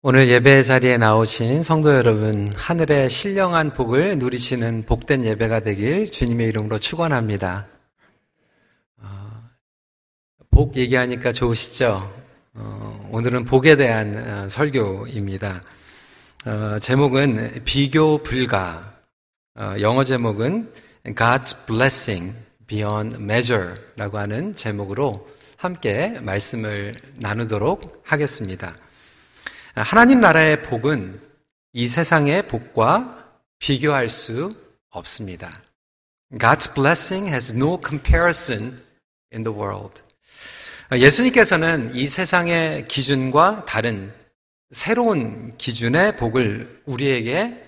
오늘 예배 자리에 나오신 성도 여러분, 하늘의 신령한 복을 누리시는 복된 예배가 되길 주님의 이름으로 축원합니다. 어, 복 얘기하니까 좋으시죠? 어, 오늘은 복에 대한 어, 설교입니다. 어, 제목은 비교 불가. 어, 영어 제목은 God's Blessing Beyond Measure라고 하는 제목으로 함께 말씀을 나누도록 하겠습니다. 하나님 나라의 복은 이 세상의 복과 비교할 수 없습니다. God's blessing has no comparison in the world. 예수님께서는 이 세상의 기준과 다른 새로운 기준의 복을 우리에게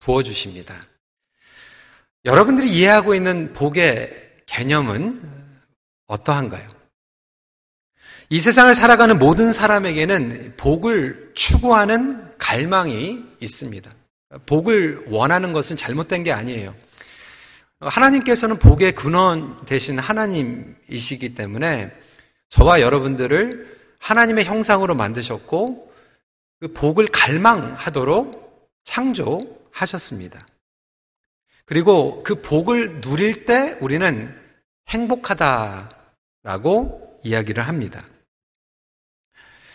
부어주십니다. 여러분들이 이해하고 있는 복의 개념은 어떠한가요? 이 세상을 살아가는 모든 사람에게는 복을 추구하는 갈망이 있습니다. 복을 원하는 것은 잘못된 게 아니에요. 하나님께서는 복의 근원 대신 하나님이시기 때문에 저와 여러분들을 하나님의 형상으로 만드셨고 그 복을 갈망하도록 창조하셨습니다. 그리고 그 복을 누릴 때 우리는 행복하다라고 이야기를 합니다.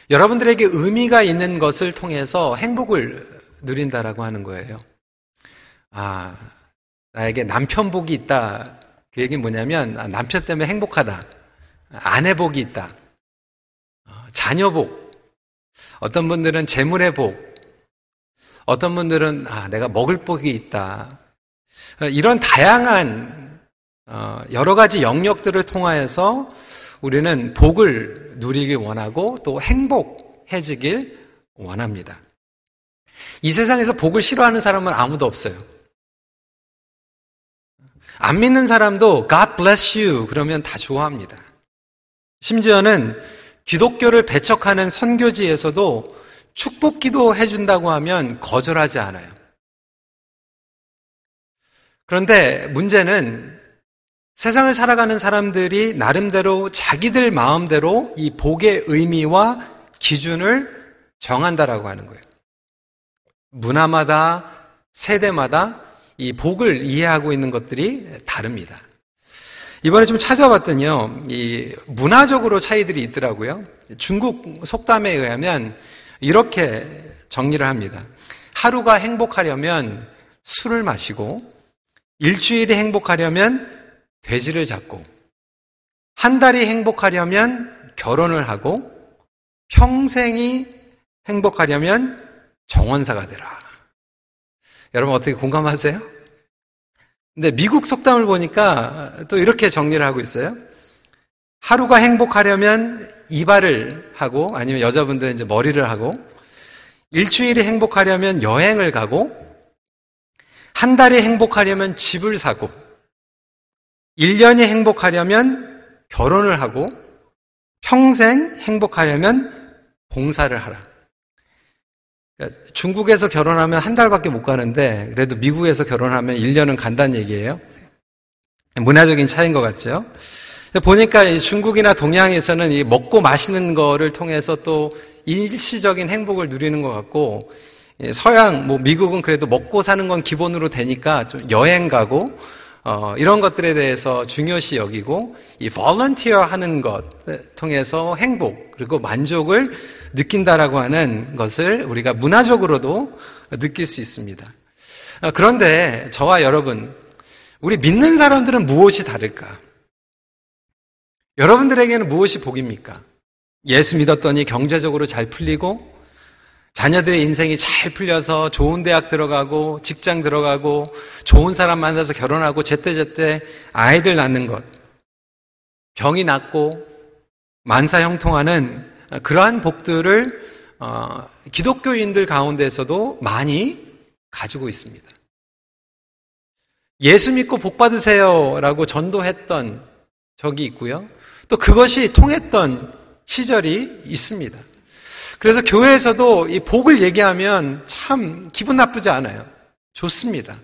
여러분들에게 의미가 있는 것을 통해서 행복을 누린다라고 하는 거예요. 아, 나에게 남편 복이 있다. 그 얘기는 뭐냐면, 아, 남편 때문에 행복하다. 아내 복이 있다. 어, 자녀 복. 어떤 분들은 재물의 복. 어떤 분들은, 아, 내가 먹을 복이 있다. 어, 이런 다양한, 어, 여러 가지 영역들을 통하여서 우리는 복을 누리길 원하고 또 행복해지길 원합니다. 이 세상에서 복을 싫어하는 사람은 아무도 없어요. 안 믿는 사람도 God bless you 그러면 다 좋아합니다. 심지어는 기독교를 배척하는 선교지에서도 축복 기도 해준다고 하면 거절하지 않아요. 그런데 문제는 세상을 살아가는 사람들이 나름대로 자기들 마음대로 이 복의 의미와 기준을 정한다라고 하는 거예요. 문화마다 세대마다 이 복을 이해하고 있는 것들이 다릅니다. 이번에 좀 찾아봤더니요, 이 문화적으로 차이들이 있더라고요. 중국 속담에 의하면 이렇게 정리를 합니다. 하루가 행복하려면 술을 마시고, 일주일이 행복하려면 돼지를 잡고 한 달이 행복하려면 결혼을 하고 평생이 행복하려면 정원사가 되라. 여러분 어떻게 공감하세요? 근데 미국 속담을 보니까 또 이렇게 정리를 하고 있어요. 하루가 행복하려면 이발을 하고 아니면 여자분들은 이제 머리를 하고 일주일이 행복하려면 여행을 가고 한 달이 행복하려면 집을 사고 1년이 행복하려면 결혼을 하고 평생 행복하려면 봉사를 하라. 그러니까 중국에서 결혼하면 한 달밖에 못 가는데 그래도 미국에서 결혼하면 1년은 간다는 얘기예요. 문화적인 차이인 것 같죠? 보니까 중국이나 동양에서는 이 먹고 마시는 거를 통해서 또 일시적인 행복을 누리는 것 같고 서양, 뭐 미국은 그래도 먹고 사는 건 기본으로 되니까 좀 여행 가고 어, 이런 것들에 대해서 중요시 여기고 이 volunteer 하는 것 통해서 행복 그리고 만족을 느낀다라고 하는 것을 우리가 문화적으로도 느낄 수 있습니다. 어, 그런데 저와 여러분, 우리 믿는 사람들은 무엇이 다를까? 여러분들에게는 무엇이 복입니까? 예수 믿었더니 경제적으로 잘 풀리고 자녀들의 인생이 잘 풀려서 좋은 대학 들어가고 직장 들어가고 좋은 사람 만나서 결혼하고 제때제때 아이들 낳는 것. 병이 낫고 만사 형통하는 그러한 복들을 어, 기독교인들 가운데서도 많이 가지고 있습니다. 예수 믿고 복 받으세요라고 전도했던 적이 있고요. 또 그것이 통했던 시절이 있습니다. 그래서 교회에서도 이 복을 얘기하면 참 기분 나쁘지 않아요. 좋습니다.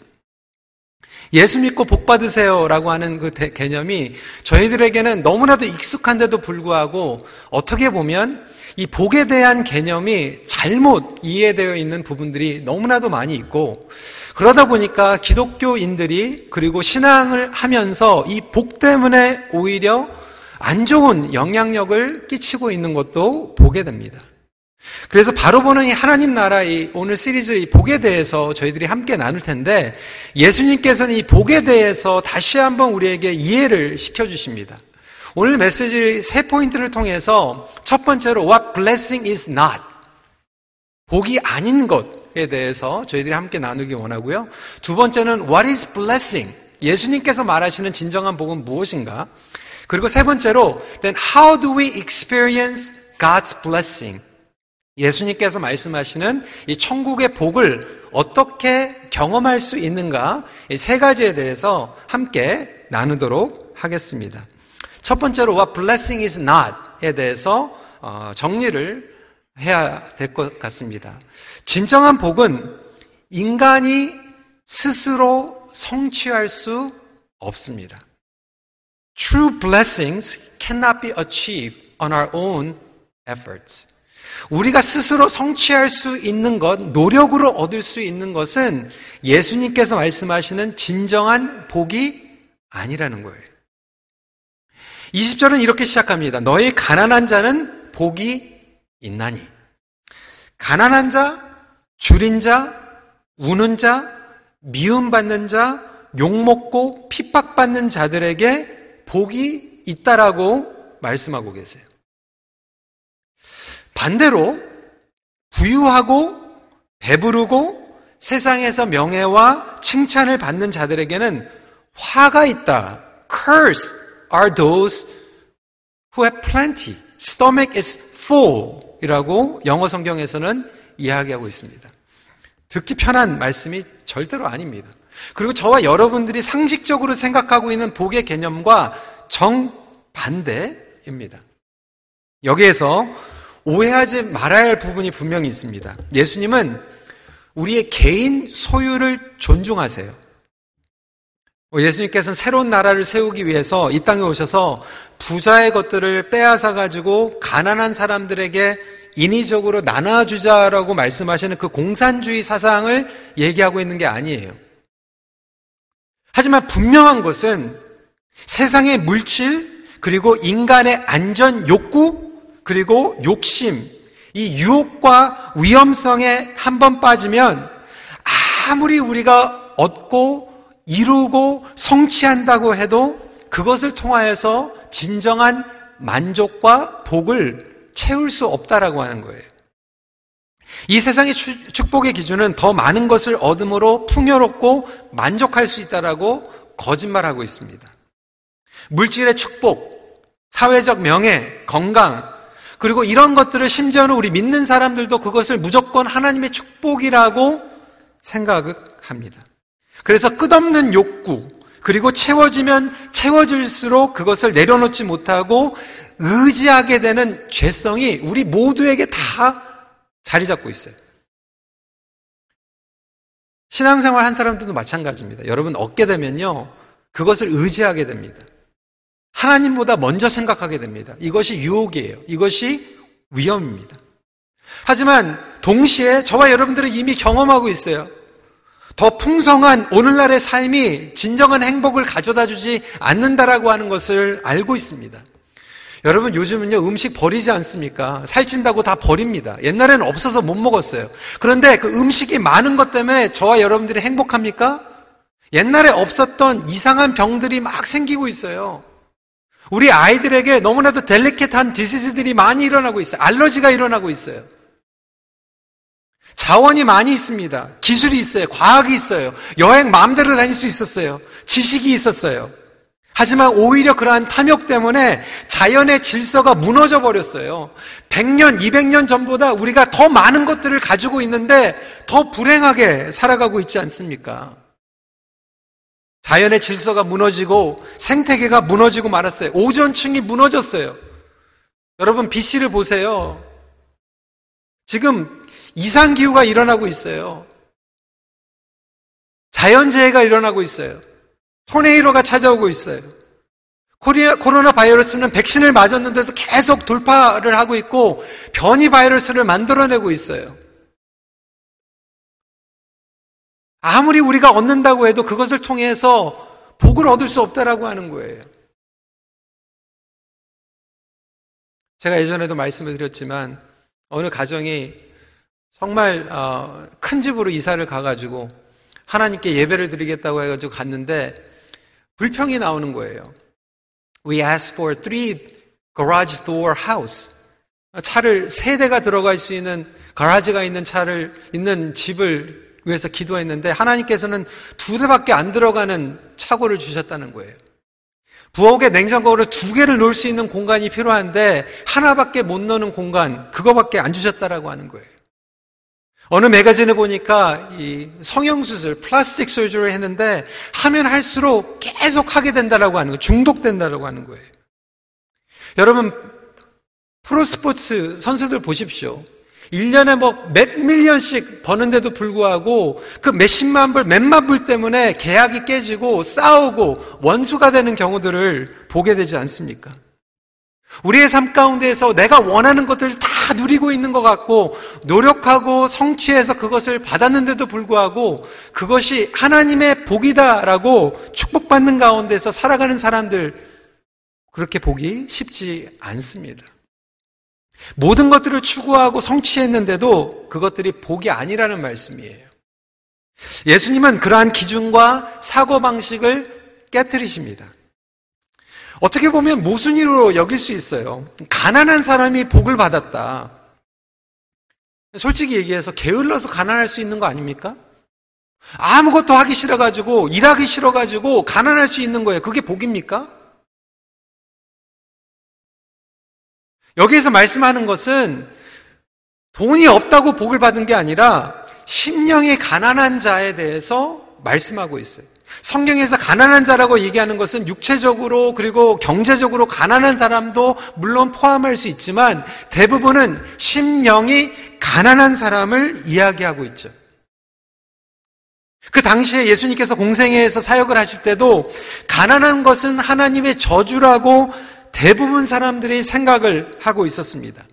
예수 믿고 복 받으세요라고 하는 그 개념이 저희들에게는 너무나도 익숙한데도 불구하고 어떻게 보면 이 복에 대한 개념이 잘못 이해되어 있는 부분들이 너무나도 많이 있고 그러다 보니까 기독교인들이 그리고 신앙을 하면서 이 복 때문에 오히려 안 좋은 영향력을 끼치고 있는 것도 보게 됩니다. 그래서 바로 보는 이 하나님 나라의 오늘 시리즈 이 복에 대해서 저희들이 함께 나눌 텐데 예수님께서는 이 복에 대해서 다시 한번 우리에게 이해를 시켜 주십니다. 오늘 메시지 세 포인트를 통해서 첫 번째로 What blessing is not. 복이 아닌 것에 대해서 저희들이 함께 나누기 원하고요. 두 번째는 What is blessing? 예수님께서 말하시는 진정한 복은 무엇인가? 그리고 세 번째로 Then how do we experience God's blessing? 예수님께서 말씀하시는 이 천국의 복을 어떻게 경험할 수 있는가? 이 세 가지에 대해서 함께 나누도록 하겠습니다. 첫 번째로 what blessing is not에 대해서 어, 정리를 해야 될 것 같습니다. 진정한 복은 인간이 스스로 성취할 수 없습니다. True blessings cannot be achieved on our own efforts. 우리가 스스로 성취할 수 있는 것, 노력으로 얻을 수 있는 것은 예수님께서 말씀하시는 진정한 복이 아니라는 거예요. 20절은 이렇게 시작합니다. 너희 가난한 자는 복이 있나니. 가난한 자, 줄인 자, 우는 자, 미움받는 자, 욕먹고 핍박받는 자들에게 복이 있다라고 말씀하고 계세요. 반대로 부유하고 배부르고 세상에서 명예와 칭찬을 받는 자들에게는 화가 있다. Curse are those who have plenty. Stomach is full. 이라고 영어 성경에서는 이야기하고 있습니다. 듣기 편한 말씀이 절대로 아닙니다. 그리고 저와 여러분들이 상식적으로 생각하고 있는 복의 개념과 정반대입니다. 여기에서 오해하지 말아야 할 부분이 분명히 있습니다. 예수님은 우리의 개인 소유를 존중하세요. 뭐 예수님께서는 새로운 나라를 세우기 위해서 이 땅에 오셔서 부자의 것들을 빼앗아 가지고 가난한 사람들에게 인위적으로 나눠주자라고 말씀하시는 그 공산주의 사상을 얘기하고 있는 게 아니에요. 하지만 분명한 것은 세상의 물질, 그리고 인간의 안전 욕구, 그리고 욕심, 이 유혹과 위험성에 한 번 빠지면 아무리 우리가 얻고 이루고 성취한다고 해도 그것을 통하여서 진정한 만족과 복을 채울 수 없다라고 하는 거예요. 이 세상의 축복의 기준은 더 많은 것을 얻음으로 풍요롭고 만족할 수 있다라고 거짓말하고 있습니다. 물질의 축복, 사회적 명예, 건강, 그리고 이런 것들을 심지어는 우리 믿는 사람들도 그것을 무조건 하나님의 축복이라고 생각을 합니다. 그래서 끝없는 욕구, 그리고 채워지면 채워질수록 그것을 내려놓지 못하고 의지하게 되는 죄성이 우리 모두에게 다 자리 잡고 있어요. 신앙생활 한 사람들도 마찬가지입니다. 여러분 얻게 되면요. 그것을 의지하게 됩니다. 하나님보다 먼저 생각하게 됩니다. 이것이 유혹이에요. 이것이 위험입니다. 하지만 동시에 저와 여러분들은 이미 경험하고 있어요. 더 풍성한 오늘날의 삶이 진정한 행복을 가져다 주지 않는다라고 하는 것을 알고 있습니다. 여러분 요즘은요 음식 버리지 않습니까? 살찐다고 다 버립니다. 옛날에는 없어서 못 먹었어요. 그런데 그 음식이 많은 것 때문에 저와 여러분들이 행복합니까? 옛날에 없었던 이상한 병들이 막 생기고 있어요. 우리 아이들에게 너무나도 델리케트한 디시즈들이 많이 일어나고 있어요. 알러지가 일어나고 있어요. 자원이 많이 있습니다. 기술이 있어요. 과학이 있어요. 여행 마음대로 다닐 수 있었어요. 지식이 있었어요. 하지만 오히려 그러한 탐욕 때문에 자연의 질서가 무너져 버렸어요. 100년, 200년 전보다 우리가 더 많은 것들을 가지고 있는데 더 불행하게 살아가고 있지 않습니까? 자연의 질서가 무너지고 생태계가 무너지고 말았어요. 오존층이 무너졌어요. 여러분, BC를 보세요. 지금 이상 기후가 일어나고 있어요. 자연재해가 일어나고 있어요. 토네이로가 찾아오고 있어요. 코로나 바이러스는 백신을 맞았는데도 계속 돌파를 하고 있고 변이 바이러스를 만들어내고 있어요. 아무리 우리가 얻는다고 해도 그것을 통해서 복을 얻을 수 없다라고 하는 거예요. 제가 예전에도 말씀을 드렸지만 어느 가정이 정말 어, 큰 집으로 이사를 가가지고 하나님께 예배를 드리겠다고 해가지고 갔는데 불평이 나오는 거예요. We asked for three garage door house. 차를 세 대가 들어갈 수 있는 가라지가 있는 차를 있는 집을 위해서 기도했는데 하나님께서는 두 대밖에 안 들어가는 차고를 주셨다는 거예요. 부엌에 냉장고를 두 개를 놓을 수 있는 공간이 필요한데 하나밖에 못 넣는 공간 그거밖에 안 주셨다라고 하는 거예요. 어느 매거진에 보니까 이 성형수술, 플라스틱 설주를 했는데 하면 할수록 계속 하게 된다라고 하는 거예요. 중독된다라고 하는 거예요. 여러분, 프로스포츠 선수들 보십시오. 1년에 뭐 몇 밀리언씩 버는데도 불구하고 그 몇십만 불, 몇만 불 때문에 계약이 깨지고 싸우고 원수가 되는 경우들을 보게 되지 않습니까? 우리의 삶 가운데에서 내가 원하는 것들을 다 누리고 있는 것 같고 노력하고 성취해서 그것을 받았는데도 불구하고 그것이 하나님의 복이다라고 축복받는 가운데서 살아가는 사람들 그렇게 보기 쉽지 않습니다. 모든 것들을 추구하고 성취했는데도 그것들이 복이 아니라는 말씀이에요. 예수님은 그러한 기준과 사고방식을 깨뜨리십니다. 어떻게 보면 모순이로 여길 수 있어요. 가난한 사람이 복을 받았다. 솔직히 얘기해서 게을러서 가난할 수 있는 거 아닙니까? 아무것도 하기 싫어가지고, 일하기 싫어가지고, 가난할 수 있는 거예요. 그게 복입니까? 여기에서 말씀하는 것은 돈이 없다고 복을 받은 게 아니라 심령이 가난한 자에 대해서 말씀하고 있어요. 성경에서 가난한 자라고 얘기하는 것은 육체적으로 그리고 경제적으로 가난한 사람도 물론 포함할 수 있지만 대부분은 심령이 가난한 사람을 이야기하고 있죠. 그 당시에 예수님께서 공생애에서 사역을 하실 때도 가난한 것은 하나님의 저주라고 대부분 사람들이 생각을 하고 있었습니다.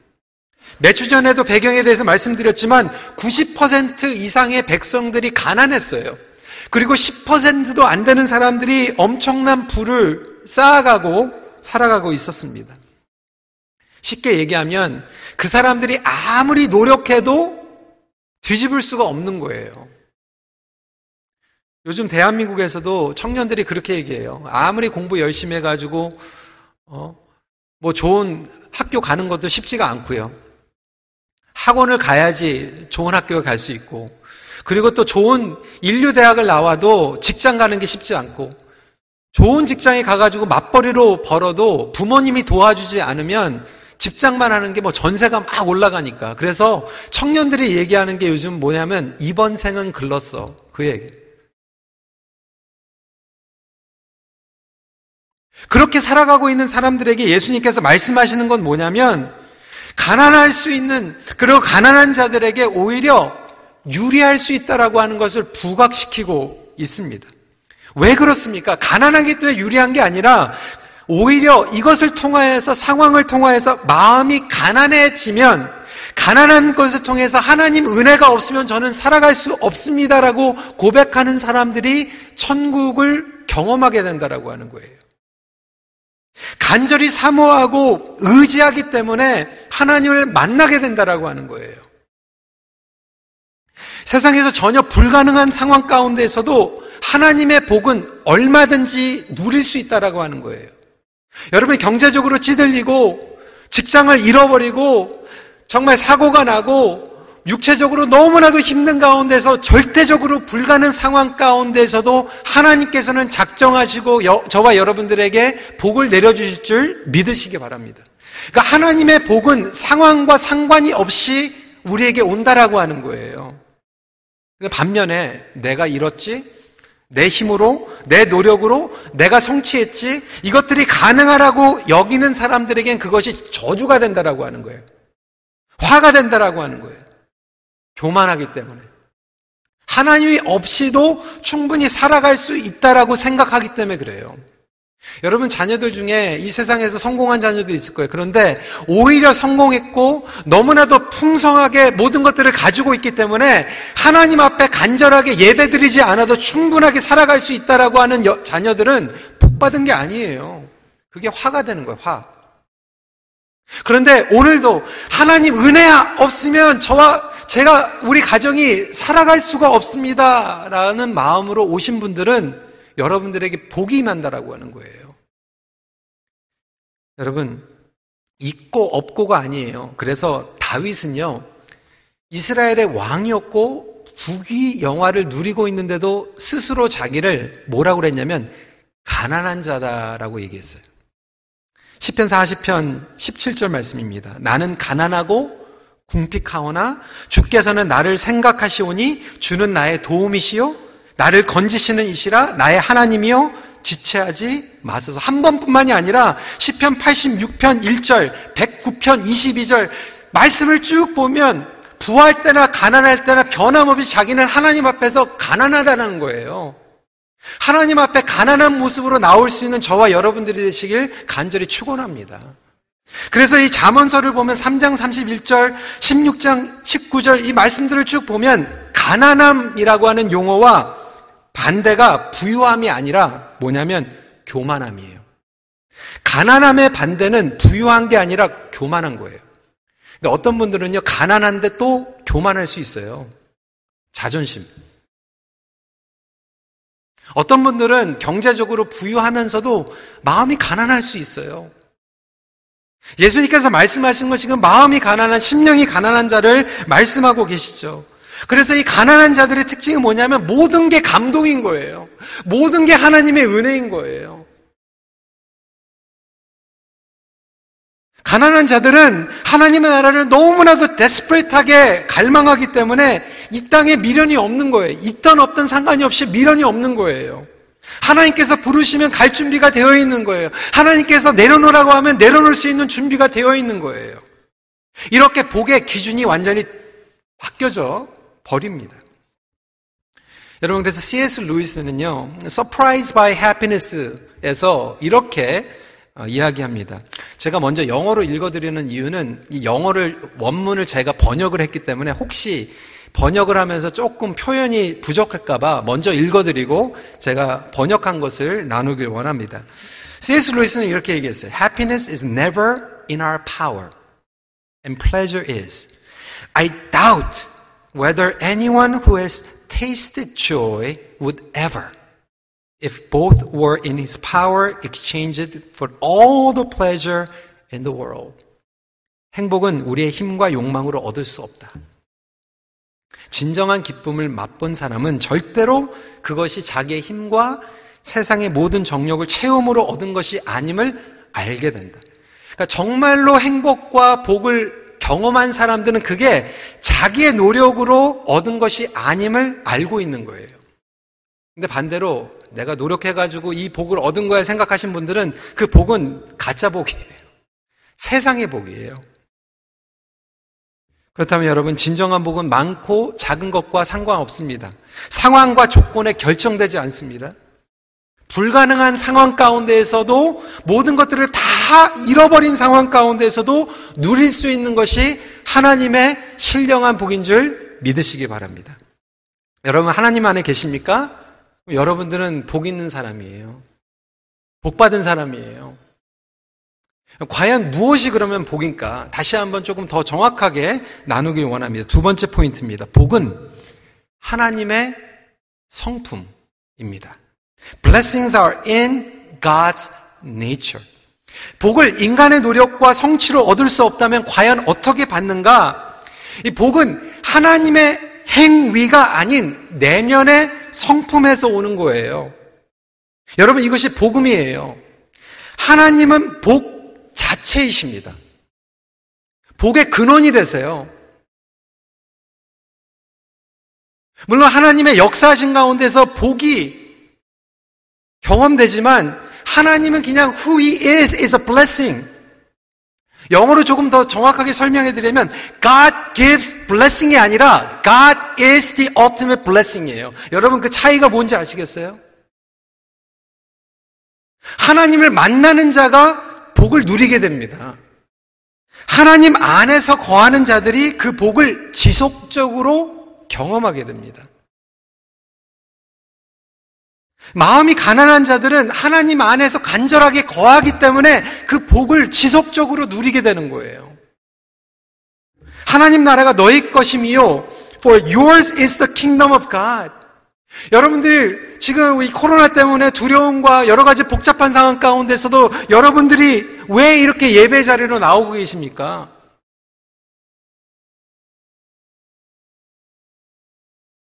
몇 주 전에도 배경에 대해서 말씀드렸지만 90% 이상의 백성들이 가난했어요. 그리고 10%도 안 되는 사람들이 엄청난 부를 쌓아가고 살아가고 있었습니다. 쉽게 얘기하면 그 사람들이 아무리 노력해도 뒤집을 수가 없는 거예요. 요즘 대한민국에서도 청년들이 그렇게 얘기해요. 아무리 공부 열심히 해가지고 어, 뭐 좋은 학교 가는 것도 쉽지가 않고요. 학원을 가야지 좋은 학교에 갈 수 있고, 그리고 또 좋은 인류 대학을 나와도 직장 가는 게 쉽지 않고, 좋은 직장에 가가지고 맞벌이로 벌어도 부모님이 도와주지 않으면 직장만 하는 게 뭐 전세가 막 올라가니까. 그래서 청년들이 얘기하는 게 요즘 뭐냐면 이번 생은 글렀어. 그 얘기. 그렇게 살아가고 있는 사람들에게 예수님께서 말씀하시는 건 뭐냐면 가난할 수 있는 그리고 가난한 자들에게 오히려 유리할 수 있다라고 하는 것을 부각시키고 있습니다. 왜 그렇습니까? 가난하기 때문에 유리한 게 아니라 오히려 이것을 통하여서 상황을 통하여서 마음이 가난해지면 가난한 것을 통해서 하나님 은혜가 없으면 저는 살아갈 수 없습니다라고 고백하는 사람들이 천국을 경험하게 된다라고 하는 거예요. 간절히 사모하고 의지하기 때문에 하나님을 만나게 된다라고 하는 거예요. 세상에서 전혀 불가능한 상황 가운데서도 하나님의 복은 얼마든지 누릴 수 있다라고 하는 거예요. 여러분이 경제적으로 찌들리고 직장을 잃어버리고 정말 사고가 나고 육체적으로 너무나도 힘든 가운데서 절대적으로 불가능 상황 가운데서도 하나님께서는 작정하시고 여, 저와 여러분들에게 복을 내려주실 줄 믿으시기 바랍니다. 그러니까 하나님의 복은 상황과 상관이 없이 우리에게 온다라고 하는 거예요. 반면에 내가 잃었지? 내 힘으로, 내 노력으로, 내가 성취했지? 이것들이 가능하라고 여기는 사람들에겐 그것이 저주가 된다라고 하는 거예요. 화가 된다라고 하는 거예요. 교만하기 때문에. 하나님이 없이도 충분히 살아갈 수 있다라고 생각하기 때문에 그래요. 여러분 자녀들 중에 이 세상에서 성공한 자녀도 있을 거예요. 그런데 오히려 성공했고 너무나도 풍성하게 모든 것들을 가지고 있기 때문에 하나님 앞에 간절하게 예배드리지 않아도 충분하게 살아갈 수 있다라고 하는 여, 자녀들은 복 받은 게 아니에요. 그게 화가 되는 거예요. 화. 그런데 오늘도 하나님 은혜 없으면 저와 제가 우리 가정이 살아갈 수가 없습니다라는 마음으로 오신 분들은 여러분들에게 복이 임한다라고 하는 거예요. 여러분, 있고 없고가 아니에요. 그래서 다윗은요, 이스라엘의 왕이었고 부귀 영화를 누리고 있는데도 스스로 자기를 뭐라고 그랬냐면 가난한 자다라고 얘기했어요. 10편 40편 17절 말씀입니다. 나는 가난하고 궁핍하오나 주께서는 나를 생각하시오니 주는 나의 도움이시요 나를 건지시는 이시라 나의 하나님이요 지체하지 마소서. 한 번뿐만이 아니라 10편 86편 1절, 109편 22절 말씀을 쭉 보면 부할 때나 가난할 때나 변함없이 자기는 하나님 앞에서 가난하다는 거예요. 하나님 앞에 가난한 모습으로 나올 수 있는 저와 여러분들이 되시길 간절히 축원합니다. 그래서 이 잠언서를 보면 3장 31절, 16장 19절 이 말씀들을 쭉 보면 가난함이라고 하는 용어와 반대가 부유함이 아니라 뭐냐면 교만함이에요. 가난함의 반대는 부유한 게 아니라 교만한 거예요. 근데 어떤 분들은요, 가난한데 또 교만할 수 있어요. 자존심. 어떤 분들은 경제적으로 부유하면서도 마음이 가난할 수 있어요. 예수님께서 말씀하신 건 지금 마음이 가난한, 심령이 가난한 자를 말씀하고 계시죠. 그래서 이 가난한 자들의 특징이 뭐냐면 모든 게 감동인 거예요. 모든 게 하나님의 은혜인 거예요. 가난한 자들은 하나님의 나라를 너무나도 데스프레이트하게 갈망하기 때문에 이 땅에 미련이 없는 거예요. 있던 없던 상관이 없이 미련이 없는 거예요. 하나님께서 부르시면 갈 준비가 되어 있는 거예요. 하나님께서 내려놓으라고 하면 내려놓을 수 있는 준비가 되어 있는 거예요. 이렇게 복의 기준이 완전히 바뀌어져 버립니다. 여러분 그래서 C.S. 루이스는요, Surprise by Happiness에서 이렇게 어, 이야기합니다. 제가 먼저 영어로 읽어드리는 이유는 이 영어를 원문을 제가 번역을 했기 때문에 혹시 번역을 하면서 조금 표현이 부족할까봐 먼저 읽어드리고 제가 번역한 것을 나누길 원합니다. C.S. 루이스는 이렇게 얘기했어요. Happiness is never in our power, and pleasure is. I doubt whether anyone who has tasted joy would ever, if both were in his power, exchange it for all the pleasure in the world. 행복은 우리의 힘과 욕망으로 얻을 수 없다. 진정한 기쁨을 맛본 사람은 절대로 그것이 자기의 힘과 세상의 모든 정력을 체험으로 얻은 것이 아님을 알게 된다. 그러니까 정말로 행복과 복을 경험한 사람들은 그게 자기의 노력으로 얻은 것이 아님을 알고 있는 거예요. 근데 반대로 내가 노력해가지고 이 복을 얻은 거야 생각하신 분들은 그 복은 가짜 복이에요. 세상의 복이에요. 그렇다면 여러분, 진정한 복은 많고 작은 것과 상관없습니다. 상황과 조건에 결정되지 않습니다. 불가능한 상황 가운데에서도 모든 것들을 다 잃어버린 상황 가운데에서도 누릴 수 있는 것이 하나님의 신령한 복인 줄 믿으시기 바랍니다. 여러분 하나님 안에 계십니까? 여러분들은 복 있는 사람이에요. 복 받은 사람이에요. 과연 무엇이 그러면 복인가? 다시 한번 조금 더 정확하게 나누길 원합니다. 두 번째 포인트입니다. 복은 하나님의 성품입니다. Blessings are in God's nature. 복을 인간의 노력과 성취로 얻을 수 없다면 과연 어떻게 받는가? 이 복은 하나님의 행위가 아닌 내면의 성품에서 오는 거예요. 여러분 이것이 복음이에요. 하나님은 복 자체이십니다. 복의 근원이 되세요. 물론 하나님의 역사하신 가운데서 복이 경험되지만 하나님은 그냥 who he is is a blessing. 영어로 조금 더 정확하게 설명해 드리면 God gives blessing이 아니라 God is the ultimate blessing이에요. 여러분 그 차이가 뭔지 아시겠어요? 하나님을 만나는 자가 복을 누리게 됩니다. 하나님 안에서 거하는 자들이 그 복을 지속적으로 경험하게 됩니다. 마음이 가난한 자들은 하나님 안에서 간절하게 거하기 때문에 그 복을 지속적으로 누리게 되는 거예요. 하나님 나라가 너희 것임이요. For yours is the kingdom of God. 여러분들 지금 이 코로나 때문에 두려움과 여러 가지 복잡한 상황 가운데서도 여러분들이 왜 이렇게 예배 자리로 나오고 계십니까?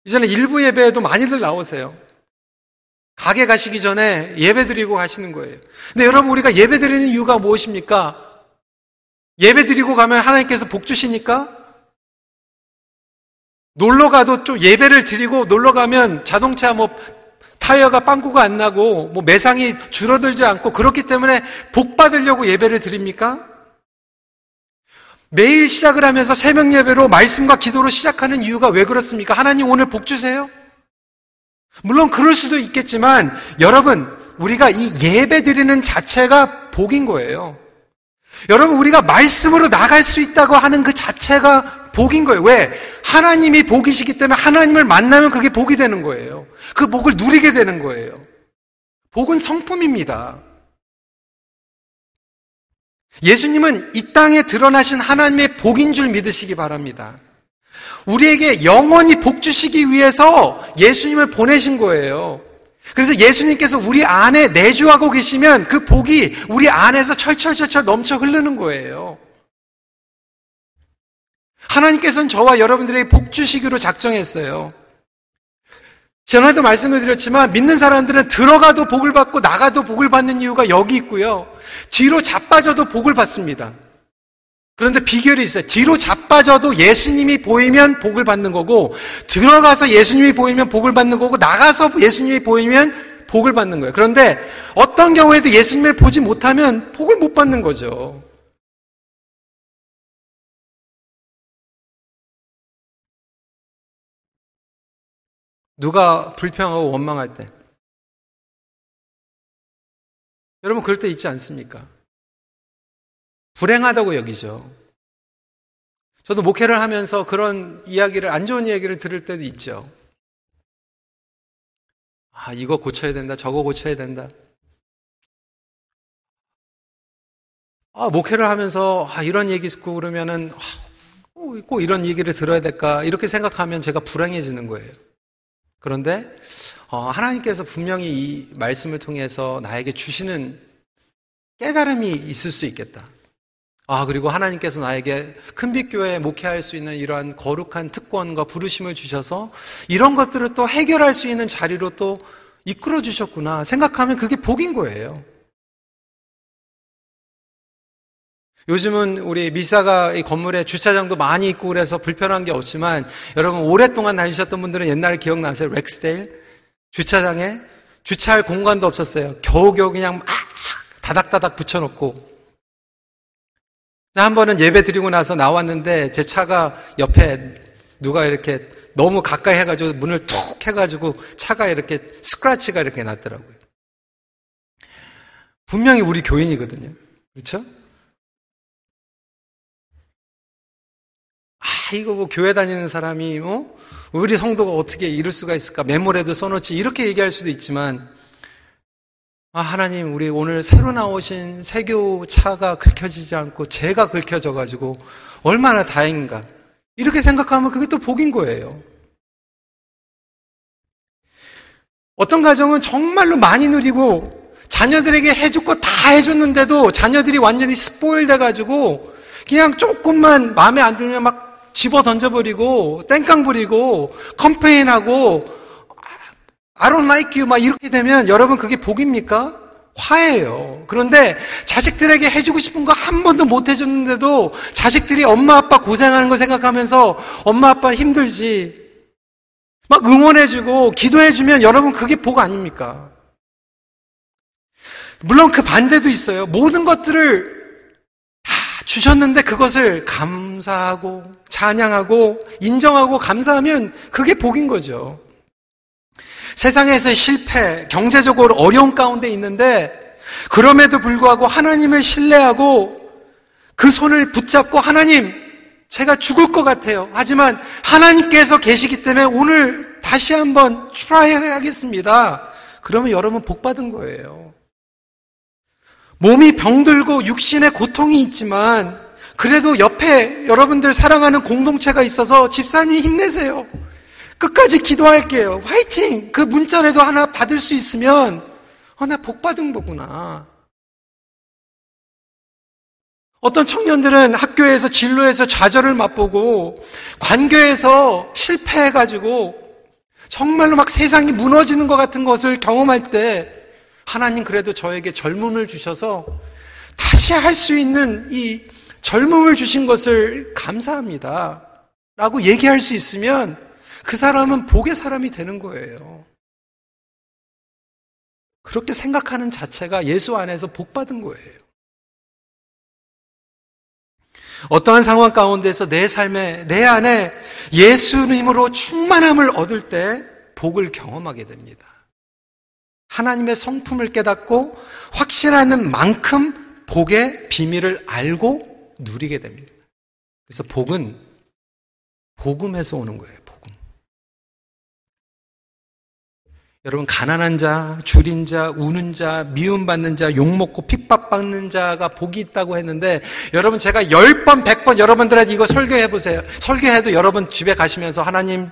이제는 일부 예배에도 많이들 나오세요. 가게 가시기 전에 예배 드리고 가시는 거예요. 근데 여러분 우리가 예배 드리는 이유가 무엇입니까? 예배 드리고 가면 하나님께서 복 주시니까? 놀러 가도 좀 예배를 드리고 놀러 가면 자동차 뭐 타이어가 빵꾸가 안 나고 뭐 매상이 줄어들지 않고 그렇기 때문에 복 받으려고 예배를 드립니까? 매일 시작을 하면서 새벽 예배로 말씀과 기도로 시작하는 이유가 왜 그렇습니까? 하나님 오늘 복 주세요? 물론 그럴 수도 있겠지만 여러분 우리가 이 예배 드리는 자체가 복인 거예요. 여러분 우리가 말씀으로 나갈 수 있다고 하는 그 자체가 복인 거예요. 왜? 하나님이 복이시기 때문에 하나님을 만나면 그게 복이 되는 거예요. 그 복을 누리게 되는 거예요. 복은 성품입니다. 예수님은 이 땅에 드러나신 하나님의 복인 줄 믿으시기 바랍니다. 우리에게 영원히 복 주시기 위해서 예수님을 보내신 거예요. 그래서 예수님께서 우리 안에 내주하고 계시면 그 복이 우리 안에서 철철철철 넘쳐 흐르는 거예요. 하나님께서는 저와 여러분들에게 복 주시기로 작정했어요. 전에도 말씀을 드렸지만 믿는 사람들은 들어가도 복을 받고 나가도 복을 받는 이유가 여기 있고요. 뒤로 자빠져도 복을 받습니다. 그런데 비결이 있어요. 뒤로 자빠져도 예수님이 보이면 복을 받는 거고, 들어가서 예수님이 보이면 복을 받는 거고, 나가서 예수님이 보이면 복을 받는 거예요. 그런데 어떤 경우에도 예수님을 보지 못하면 복을 못 받는 거죠. 누가 불평하고 원망할 때. 여러분, 그럴 때 있지 않습니까? 불행하다고 여기죠. 저도 목회를 하면서 그런 이야기를, 안 좋은 이야기를 들을 때도 있죠. 아, 이거 고쳐야 된다. 저거 고쳐야 된다. 아, 목회를 하면서, 아, 이런 얘기 듣고 그러면은, 아, 꼭 이런 얘기를 들어야 될까? 이렇게 생각하면 제가 불행해지는 거예요. 그런데, 어, 하나님께서 분명히 이 말씀을 통해서 나에게 주시는 깨달음이 있을 수 있겠다. 아, 그리고 하나님께서 나에게 큰빛교회에 목회할 수 있는 이러한 거룩한 특권과 부르심을 주셔서 이런 것들을 또 해결할 수 있는 자리로 또 이끌어 주셨구나 생각하면 그게 복인 거예요. 요즘은 우리 미사가 이 건물에 주차장도 많이 있고 그래서 불편한 게 없지만 여러분 오랫동안 다니셨던 분들은 옛날 기억나세요? 렉스데일 주차장에 주차할 공간도 없었어요. 겨우겨우 그냥 막 다닥다닥 붙여놓고 한 번은 예배 드리고 나서 나왔는데 제 차가 옆에 누가 이렇게 너무 가까이 해가지고 문을 툭 해가지고 차가 이렇게 스크라치가 이렇게 났더라고요. 분명히 우리 교인이거든요. 그렇죠? 이거 뭐 교회 다니는 사람이 뭐 우리 성도가 어떻게 이럴 수가 있을까? 메모에도 써놓지 이렇게 얘기할 수도 있지만 아, 하나님, 우리 오늘 새로 나오신 세교 차가 긁혀지지 않고 제가 긁혀져 가지고 얼마나 다행인가. 이렇게 생각하면 그게 또 복인 거예요. 어떤 가정은 정말로 많이 누리고 자녀들에게 거다 해줬는데도 자녀들이 완전히 스포일 돼가지고 그냥 조금만 마음에 안 들면 막 집어 던져버리고 땡깡 부리고 컴페인하고 I don't like you 막 이렇게 되면 여러분 그게 복입니까? 화해요. 그런데 자식들에게 해주고 싶은 거 한 번도 못 해줬는데도 자식들이 엄마 아빠 고생하는 거 생각하면서 엄마 아빠 힘들지. 막 응원해주고 기도해주면 여러분 그게 복 아닙니까? 물론 그 반대도 있어요. 모든 것들을 다 주셨는데 그것을 감사하고 찬양하고 인정하고 감사하면 그게 복인 거죠. 세상에서 실패, 경제적으로 어려운 가운데 있는데 그럼에도 불구하고 하나님을 신뢰하고 그 손을 붙잡고 하나님, 제가 죽을 것 같아요. 하지만 하나님께서 계시기 때문에 오늘 다시 한번 출하해야겠습니다. 그러면 여러분 복 받은 거예요. 몸이 병들고 육신의 고통이 있지만 그래도 옆에 여러분들 사랑하는 공동체가 있어서 집사님 힘내세요. 끝까지 기도할게요. 화이팅! 그 문자라도 하나 받을 수 있으면, 어, 나 복 받은 거구나. 어떤 청년들은 학교에서 진로에서 좌절을 맛보고, 관계에서 실패해가지고, 정말로 막 세상이 무너지는 것 같은 것을 경험할 때, 하나님 그래도 저에게 젊음을 주셔서, 다시 할 수 있는 이 젊음을 주신 것을 감사합니다. 라고 얘기할 수 있으면 그 사람은 복의 사람이 되는 거예요. 그렇게 생각하는 자체가 예수 안에서 복 받은 거예요. 어떠한 상황 가운데서 내 삶에, 내 안에 예수님으로 충만함을 얻을 때 복을 경험하게 됩니다. 하나님의 성품을 깨닫고 확신하는 만큼 복의 비밀을 알고 누리게 됩니다. 그래서 복은 복음에서 오는 거예요, 복음. 여러분, 가난한 자, 줄인 자, 우는 자, 미움받는 자, 욕먹고 핍박받는 자가 복이 있다고 했는데, 여러분, 제가 10번, 100번 여러분들한테 이거 설교해 보세요. 설교해도 여러분 집에 가시면서 하나님,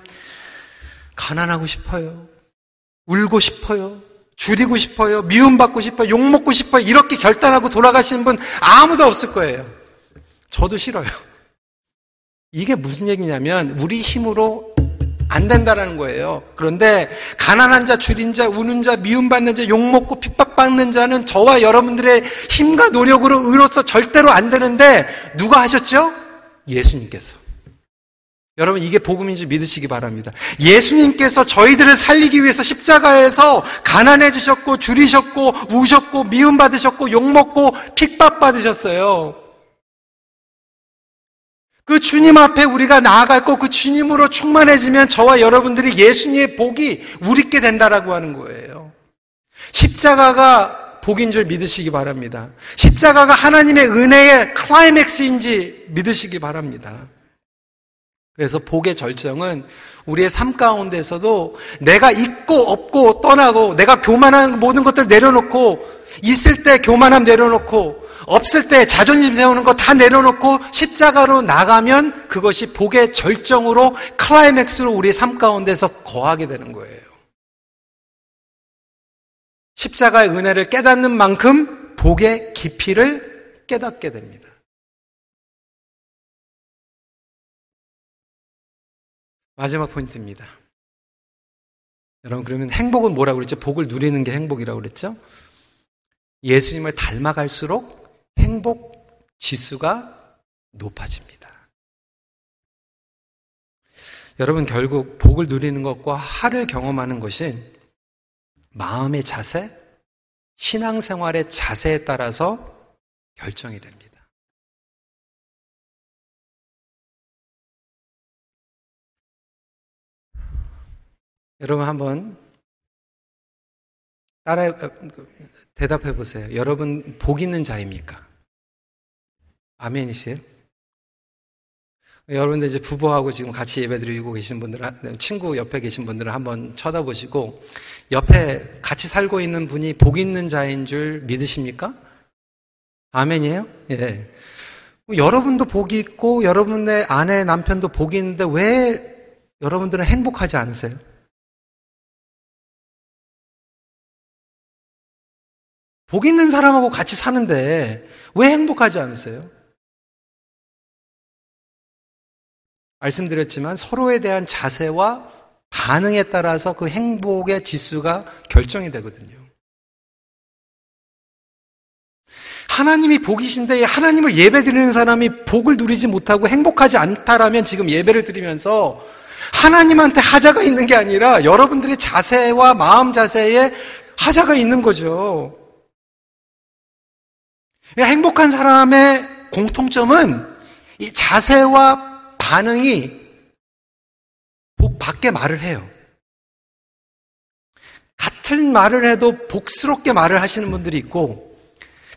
가난하고 싶어요. 울고 싶어요. 줄이고 싶어요. 미움받고 싶어요. 욕먹고 싶어요. 이렇게 결단하고 돌아가시는 분 아무도 없을 거예요. 저도 싫어요. 이게 무슨 얘기냐면 우리 힘으로 안 된다라는 거예요. 그런데 가난한 자, 줄인 자, 우는 자, 미움받는 자, 욕먹고 핍박받는 자는 저와 여러분들의 힘과 노력으로 의로서 절대로 안 되는데 누가 하셨죠? 예수님께서. 여러분 이게 복음인지 믿으시기 바랍니다. 예수님께서 저희들을 살리기 위해서 십자가에서 가난해 주셨고 줄이셨고 우셨고 미움 받으셨고 욕 먹고 핍박 받으셨어요. 그 주님 앞에 우리가 나아갈 거그 주님으로 충만해지면 저와 여러분들이 예수님의 복이 우리께 된다라고 하는 거예요. 십자가가 복인 줄 믿으시기 바랍니다. 십자가가 하나님의 은혜의 클라이맥스인 줄 믿으시기 바랍니다. 그래서 복의 절정은 우리의 삶 가운데서도 내가 있고 없고 떠나고 내가 교만한 모든 것들 내려놓고 있을 때 교만함 내려놓고 없을 때 자존심 세우는 거 다 내려놓고 십자가로 나가면 그것이 복의 절정으로 클라이맥스로 우리 삶 가운데서 거하게 되는 거예요. 십자가의 은혜를 깨닫는 만큼 복의 깊이를 깨닫게 됩니다. 마지막 포인트입니다. 여러분, 그러면 행복은 뭐라고 그랬죠? 복을 누리는 게 행복이라고 그랬죠? 예수님을 닮아갈수록 행복 지수가 높아집니다. 여러분 결국 복을 누리는 것과 화를 경험하는 것이 마음의 자세, 신앙생활의 자세에 따라서 결정이 됩니다. 여러분 한번 따라 대답해 보세요. 여러분 복 있는 자입니까? 아멘이세요? 여러분들 이제 부부하고 지금 같이 예배드리고 계신 분들, 친구 옆에 계신 분들을 한번 쳐다보시고, 옆에 같이 살고 있는 분이 복 있는 자인 줄 믿으십니까? 아멘이에요? 예. 여러분도 복이 있고, 여러분의 아내, 남편도 복이 있는데 왜 여러분들은 행복하지 않으세요? 복 있는 사람하고 같이 사는데 왜 행복하지 않으세요? 말씀드렸지만 서로에 대한 자세와 반응에 따라서 그 행복의 지수가 결정이 되거든요. 하나님이 복이신데 하나님을 예배 드리는 사람이 복을 누리지 못하고 행복하지 않다라면 지금 예배를 드리면서 하나님한테 하자가 있는 게 아니라 여러분들의 자세와 마음 자세에 하자가 있는 거죠. 행복한 사람의 공통점은 이 자세와 반응이 복 받게 말을 해요. 같은 말을 해도 복스럽게 말을 하시는 분들이 있고,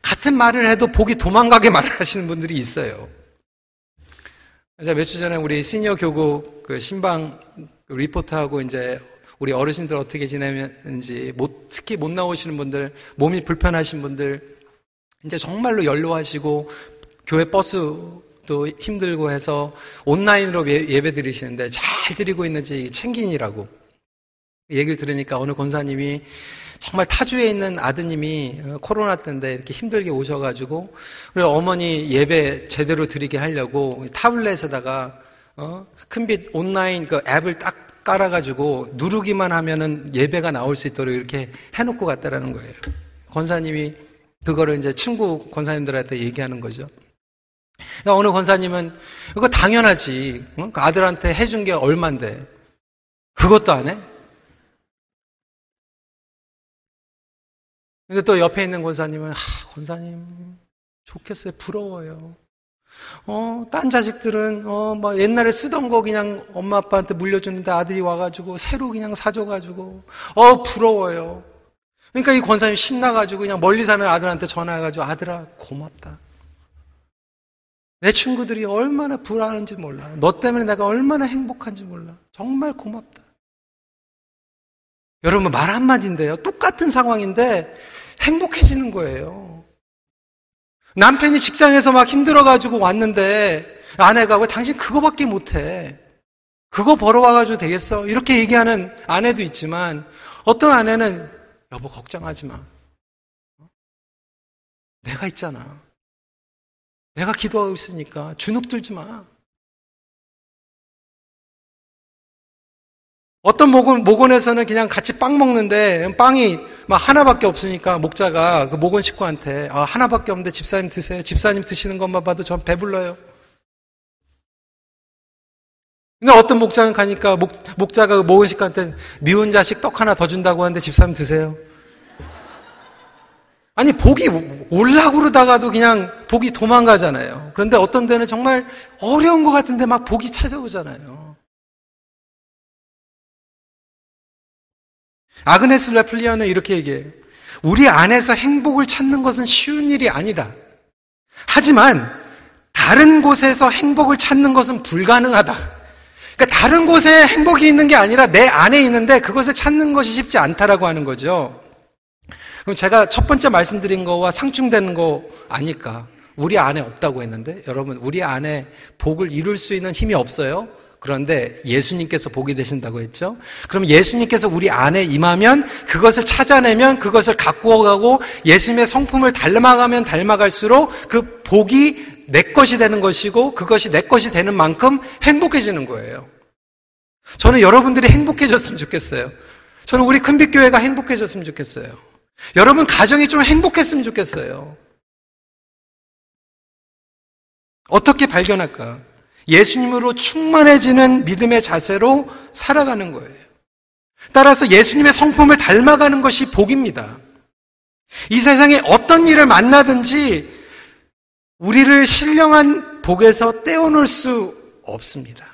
같은 말을 해도 복이 도망가게 말을 하시는 분들이 있어요. 제가 며칠 전에 우리 시니어 교국 그 신방 리포트하고 이제 우리 어르신들 어떻게 지내는지, 못, 특히 못 나오시는 분들, 몸이 불편하신 분들, 이제 정말로 연로하시고, 교회 버스도 힘들고 해서 온라인으로 예배 드리시는데 잘 드리고 있는지 챙기니라고. 얘기를 들으니까 어느 권사님이 정말 타주에 있는 아드님이 어, 코로나 때인데 이렇게 힘들게 오셔가지고 우리 어머니 예배 제대로 드리게 하려고 타블렛에다가 어? 큰빛 온라인 그 앱을 딱 깔아가지고 누르기만 하면은 예배가 나올 수 있도록 이렇게 해놓고 갔다라는 거예요. 권사님이 그거를 이제 친구 권사님들한테 얘기하는 거죠. 그러니까 어느 권사님은 이거 당연하지. 어? 그 아들한테 해준 게 얼만데 그것도 안 해? 근데 또 옆에 있는 권사님은, 아, 권사님, 좋겠어요. 부러워요. 어, 딴 자식들은, 어, 뭐, 옛날에 쓰던 거 그냥 엄마 아빠한테 물려주는데 아들이 와가지고, 새로 그냥 사줘가지고, 어, 부러워요. 그러니까 이 권사님 신나가지고 그냥 멀리 사는 아들한테 전화해가지고, 아들아, 고맙다. 내 친구들이 얼마나 불안한지 몰라. 너 때문에 내가 얼마나 행복한지 몰라. 정말 고맙다. 여러분 말 한마디인데요. 똑같은 상황인데 행복해지는 거예요. 남편이 직장에서 막 힘들어가지고 왔는데 아내가 왜 당신 그거밖에 못해? 그거 벌어와가지고 되겠어? 이렇게 얘기하는 아내도 있지만 어떤 아내는 여보 걱정하지 마. 내가 있잖아. 내가 기도하고 있으니까 주눅 들지 마. 어떤 목원, 목원에서는 그냥 같이 빵 먹는데 빵이 막 하나밖에 없으니까 목자가 그 목원 식구한테 아, 하나밖에 없는데 집사님 드세요. 집사님 드시는 것만 봐도 전 배불러요. 근데 어떤 목장은 가니까 목, 목자가 그 목원 식구한테 미운 자식 떡 하나 더 준다고 하는데 집사님 드세요. 아니 복이 올라고 그러다가도 그냥 복이 도망가잖아요. 그런데 어떤 데는 정말 어려운 것 같은데 막 복이 찾아오잖아요. 아그네스 레플리아는 이렇게 얘기해요. 우리 안에서 행복을 찾는 것은 쉬운 일이 아니다. 하지만 다른 곳에서 행복을 찾는 것은 불가능하다. 그러니까 다른 곳에 행복이 있는 게 아니라 내 안에 있는데 그것을 찾는 것이 쉽지 않다라고 하는 거죠. 그럼 제가 첫 번째 말씀드린 거와 상충되는 거 아닐까? 우리 안에 없다고 했는데 여러분 우리 안에 복을 이룰 수 있는 힘이 없어요. 그런데 예수님께서 복이 되신다고 했죠? 그럼 예수님께서 우리 안에 임하면 그것을 찾아내면 그것을 갖고 가고 예수님의 성품을 닮아가면 닮아갈수록 그 복이 내 것이 되는 것이고 그것이 내 것이 되는 만큼 행복해지는 거예요. 저는 여러분들이 행복해졌으면 좋겠어요. 저는 우리 큰빛교회가 행복해졌으면 좋겠어요. 여러분 가정이 좀 행복했으면 좋겠어요. 어떻게 발견할까? 예수님으로 충만해지는 믿음의 자세로 살아가는 거예요. 따라서 예수님의 성품을 닮아가는 것이 복입니다. 이 세상에 어떤 일을 만나든지 우리를 신령한 복에서 떼어놓을 수 없습니다.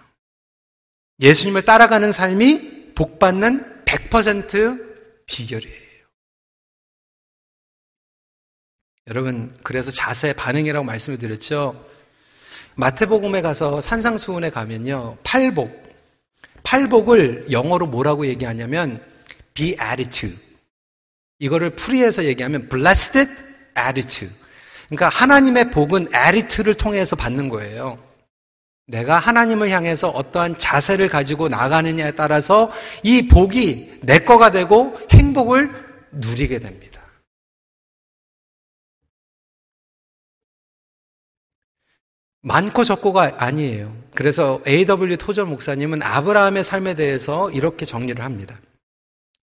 예수님을 따라가는 삶이 복받는 100% 비결이에요. 여러분, 그래서 자세 반응이라고 말씀을 드렸죠. 마태복음에 가서 산상수훈에 가면요. 팔복. 팔복을 영어로 뭐라고 얘기하냐면 beatitude. 이거를 풀이해서 얘기하면 blessed attitude. 그러니까 하나님의 복은 attitude를 통해서 받는 거예요. 내가 하나님을 향해서 어떠한 자세를 가지고 나가느냐에 따라서 이 복이 내 거가 되고 행복을 누리게 됩니다. 많고 적고가 아니에요. 그래서 A.W. 토저 목사님은 아브라함의 삶에 대해서 이렇게 정리를 합니다.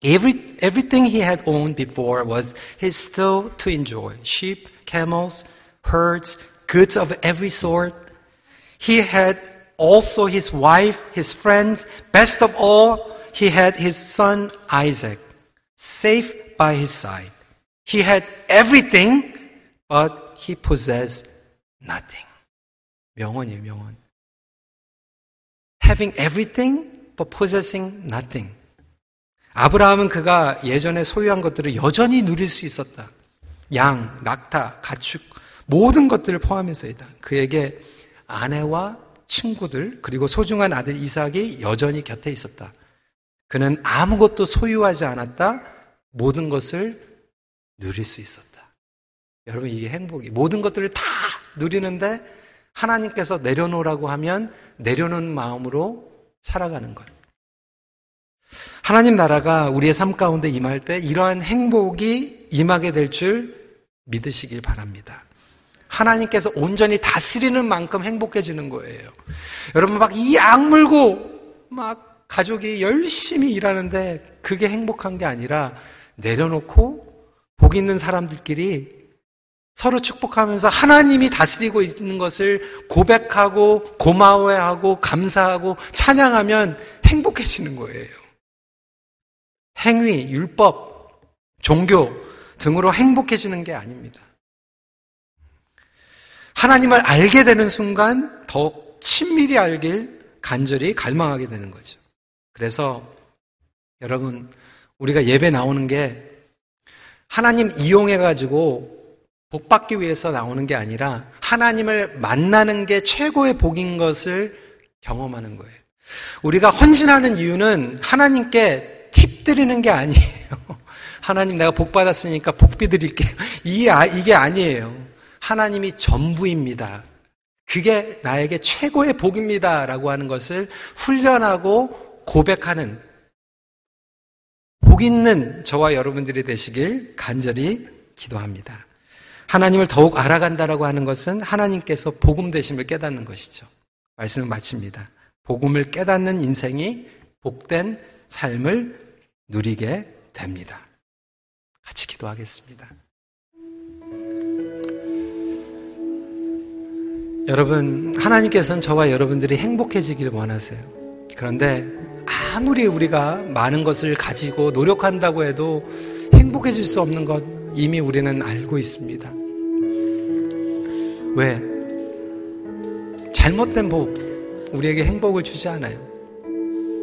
Every, everything he had owned before was his still to enjoy. Sheep, camels, herds, goods of every sort. He had also his wife, his friends. Best of all, he had his son Isaac, safe by his side. He had everything, but he possessed nothing. 명언이에요, 명언. Having everything but possessing nothing. 아브라함은 그가 예전에 소유한 것들을 여전히 누릴 수 있었다. 양, 낙타, 가축, 모든 것들을 포함해서이다. 그에게 아내와 친구들, 그리고 소중한 아들 이삭이 여전히 곁에 있었다. 그는 아무것도 소유하지 않았다. 모든 것을 누릴 수 있었다. 여러분, 이게 행복이. 모든 것들을 다 누리는데 하나님께서 내려놓으라고 하면 내려놓은 마음으로 살아가는 것. 하나님 나라가 우리의 삶 가운데 임할 때 이러한 행복이 임하게 될 줄 믿으시길 바랍니다. 하나님께서 온전히 다스리는 만큼 행복해지는 거예요. 여러분 막 이 악물고 막 가족이 열심히 일하는데 그게 행복한 게 아니라 내려놓고 복 있는 사람들끼리 서로 축복하면서 하나님이 다스리고 있는 것을 고백하고 고마워하고 감사하고 찬양하면 행복해지는 거예요. 행위, 율법, 종교 등으로 행복해지는 게 아닙니다. 하나님을 알게 되는 순간 더 친밀히 알길 간절히 갈망하게 되는 거죠. 그래서 여러분, 우리가 예배 나오는 게 하나님 이용해가지고 복 받기 위해서 나오는 게 아니라 하나님을 만나는 게 최고의 복인 것을 경험하는 거예요. 우리가 헌신하는 이유는 하나님께 팁 드리는 게 아니에요. 하나님 내가 복 받았으니까 복비 드릴게요. 이게, 아, 이게 아니에요. 하나님이 전부입니다. 그게 나에게 최고의 복입니다. 라고 하는 것을 훈련하고 고백하는 복 있는 저와 여러분들이 되시길 간절히 기도합니다. 하나님을 더욱 알아간다라고 하는 것은 하나님께서 복음 되심을 깨닫는 것이죠. 말씀을 마칩니다. 복음을 깨닫는 인생이 복된 삶을 누리게 됩니다. 같이 기도하겠습니다. 여러분, 하나님께서는 저와 여러분들이 행복해지기를 원하세요. 그런데 아무리 우리가 많은 것을 가지고 노력한다고 해도 행복해질 수 없는 것 이미 우리는 알고 있습니다. 왜? 잘못된 복, 우리에게 행복을 주지 않아요.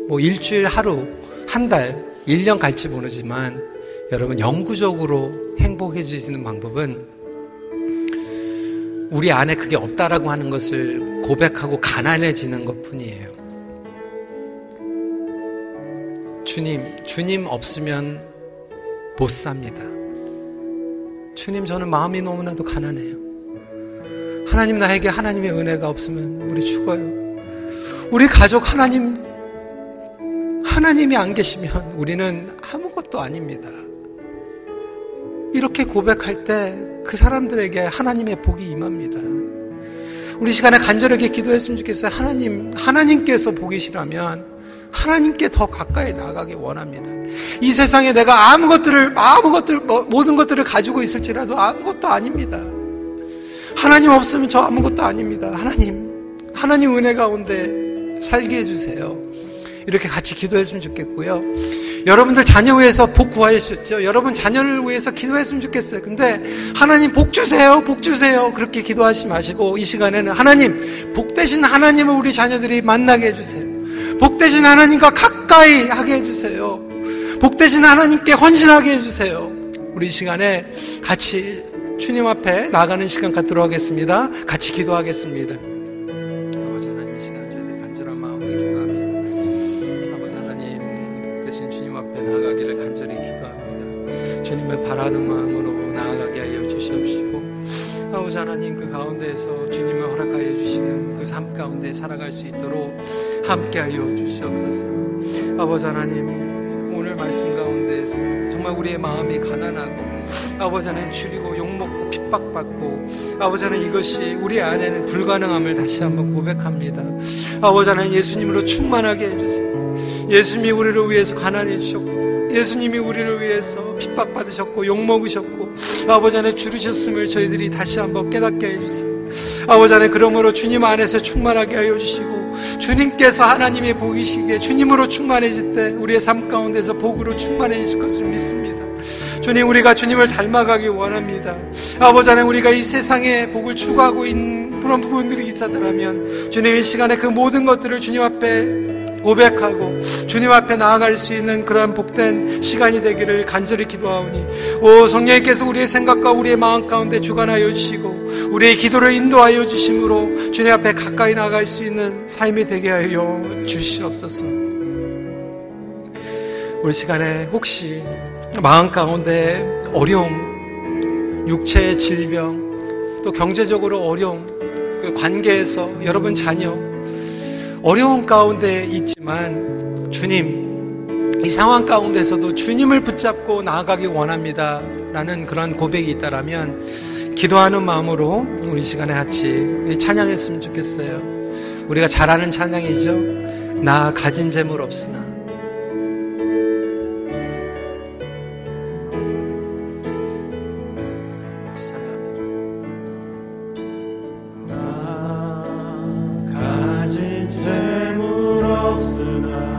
뭐 일주일 하루, 한 달, 1년 갈지 모르지만 여러분 영구적으로 행복해지시는 방법은 우리 안에 그게 없다라고 하는 것을 고백하고 가난해지는 것 뿐이에요. 주님, 주님 없으면 못 삽니다. 주님, 저는 마음이 너무나도 가난해요. 하나님 나에게 하나님의 은혜가 없으면 우리 죽어요. 우리 가족 하나님, 하나님이 안 계시면 우리는 아무것도 아닙니다. 이렇게 고백할 때 그 사람들에게 하나님의 복이 임합니다. 우리 시간에 간절하게 기도했으면 좋겠어요. 하나님, 하나님께서 복이시라면 하나님께 더 가까이 나가기 원합니다. 이 세상에 내가 아무것들을, 아무것들, 뭐, 모든 것들을 가지고 있을지라도 아무것도 아닙니다. 하나님 없으면 저 아무것도 아닙니다. 하나님, 하나님 은혜 가운데 살게 해주세요. 이렇게 같이 기도했으면 좋겠고요. 여러분들 자녀 위해서 복 구하셨죠? 여러분 자녀를 위해서 기도했으면 좋겠어요. 근데 하나님 복 주세요, 복 주세요. 그렇게 기도하지 마시고 이 시간에는 하나님, 복 대신 하나님을 우리 자녀들이 만나게 해주세요. 복 대신 하나님과 가까이 하게 해주세요. 복 대신 하나님께 헌신하게 해주세요. 우리 시간에 같이 주님 앞에 나가는 시간 갖도록 하겠습니다. 같이 기도하겠습니다. 바라는 마음으로 나아가게 하여 주시옵시고 아버지 하나님 그 가운데에서 주님을 허락하여 주시는 그 삶 가운데 살아갈 수 있도록 함께하여 주시옵소서. 아버지 하나님 오늘 말씀 가운데에서 정말 우리의 마음이 가난하고 아버지 하나님 줄이고 욕먹고 핍박받고 아버지 하나님 이것이 우리 안에는 불가능함을 다시 한번 고백합니다. 아버지 하나님 예수님으로 충만하게 해주세요. 예수님이 우리를 위해서 가난해 주셨고 예수님이 우리를 위해서 핍박받으셨고 욕먹으셨고 아버지 안에 주르셨음을 저희들이 다시 한번 깨닫게 해주세요. 아버지 안에 그러므로 주님 안에서 충만하게 하여 주시고 주님께서 하나님의 복이시기에 주님으로 충만해질 때 우리의 삶 가운데서 복으로 충만해질 것을 믿습니다. 주님 우리가 주님을 닮아가기 원합니다. 아버지 안에 우리가 이 세상에 복을 추구하고 있는 그런 부분들이 있다면 주님 이 시간에 그 모든 것들을 주님 앞에 고백하고 주님 앞에 나아갈 수 있는 그러한 복된 시간이 되기를 간절히 기도하오니 오 성령님께서 우리의 생각과 우리의 마음 가운데 주관하여 주시고 우리의 기도를 인도하여 주심으로 주님 앞에 가까이 나아갈 수 있는 삶이 되게 하여 주시옵소서. 우리 시간에 혹시 마음 가운데 어려움, 육체의 질병, 또 경제적으로 어려움, 그 관계에서 여러분 자녀 어려운 가운데 있지만 주님 이 상황 가운데서도 주님을 붙잡고 나아가기 원합니다. 라는 그런 고백이 있다라면 기도하는 마음으로 우리 시간에 같이 찬양했으면 좋겠어요. 우리가 잘 아는 찬양이죠. 나 가진 재물 없으나 tonight.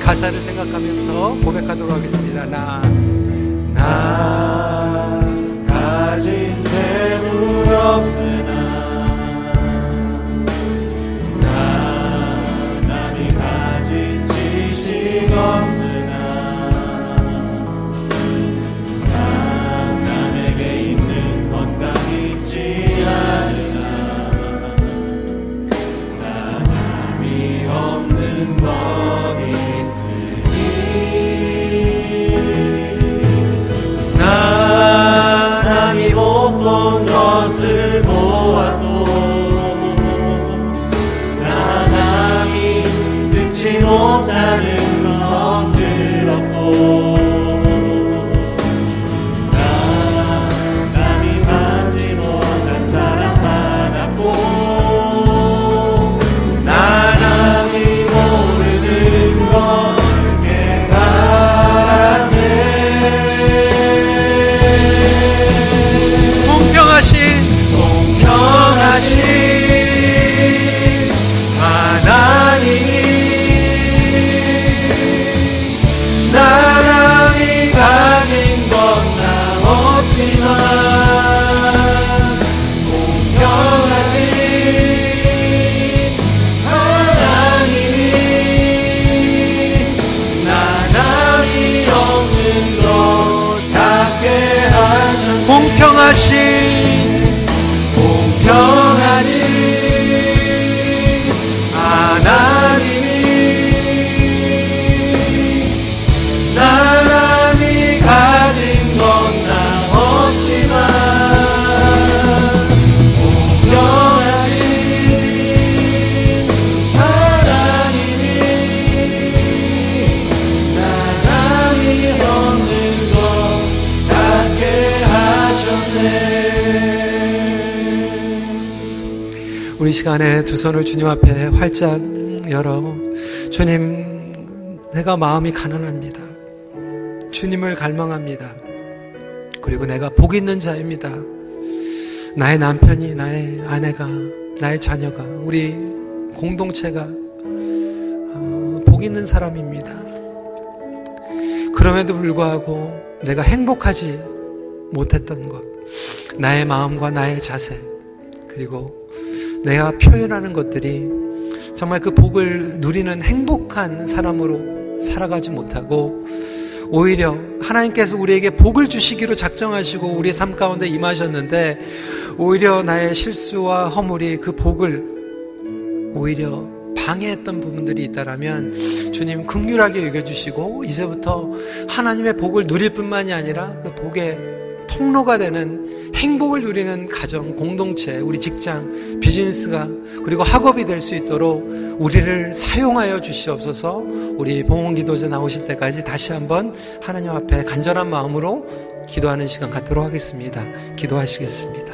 가사를 생각하면서 고백하도록 하겠습니다. 나, 나 가진 재물 없으 듣 시간에 두 손을 주님 앞에 활짝 열어 주님 내가 마음이 가난합니다. 주님을 갈망합니다. 그리고 내가 복 있는 자입니다. 나의 남편이 나의 아내가 나의 자녀가 우리 공동체가 어, 있는 사람입니다. 그럼에도 불구하고 내가 행복하지 못했던 것, 나의 마음과 나의 자세, 그리고 내가 표현하는 것들이 정말 그 복을 누리는 행복한 사람으로 살아가지 못하고 오히려 하나님께서 우리에게 복을 주시기로 작정하시고 우리의 삶 가운데 임하셨는데 오히려 나의 실수와 허물이 그 복을 오히려 방해했던 부분들이 있다라면 주님 극률하게 여겨주시고 이제부터 하나님의 복을 누릴 뿐만이 아니라 그 복의 통로가 되는 행복을 누리는 가정, 공동체, 우리 직장, 비즈니스가 그리고 학업이 될 수 있도록 우리를 사용하여 주시옵소서 우리 봉헌 기도제 나오실 때까지 다시 한번 하나님 앞에 간절한 마음으로 기도하는 시간 갖도록 하겠습니다. 기도하시겠습니다.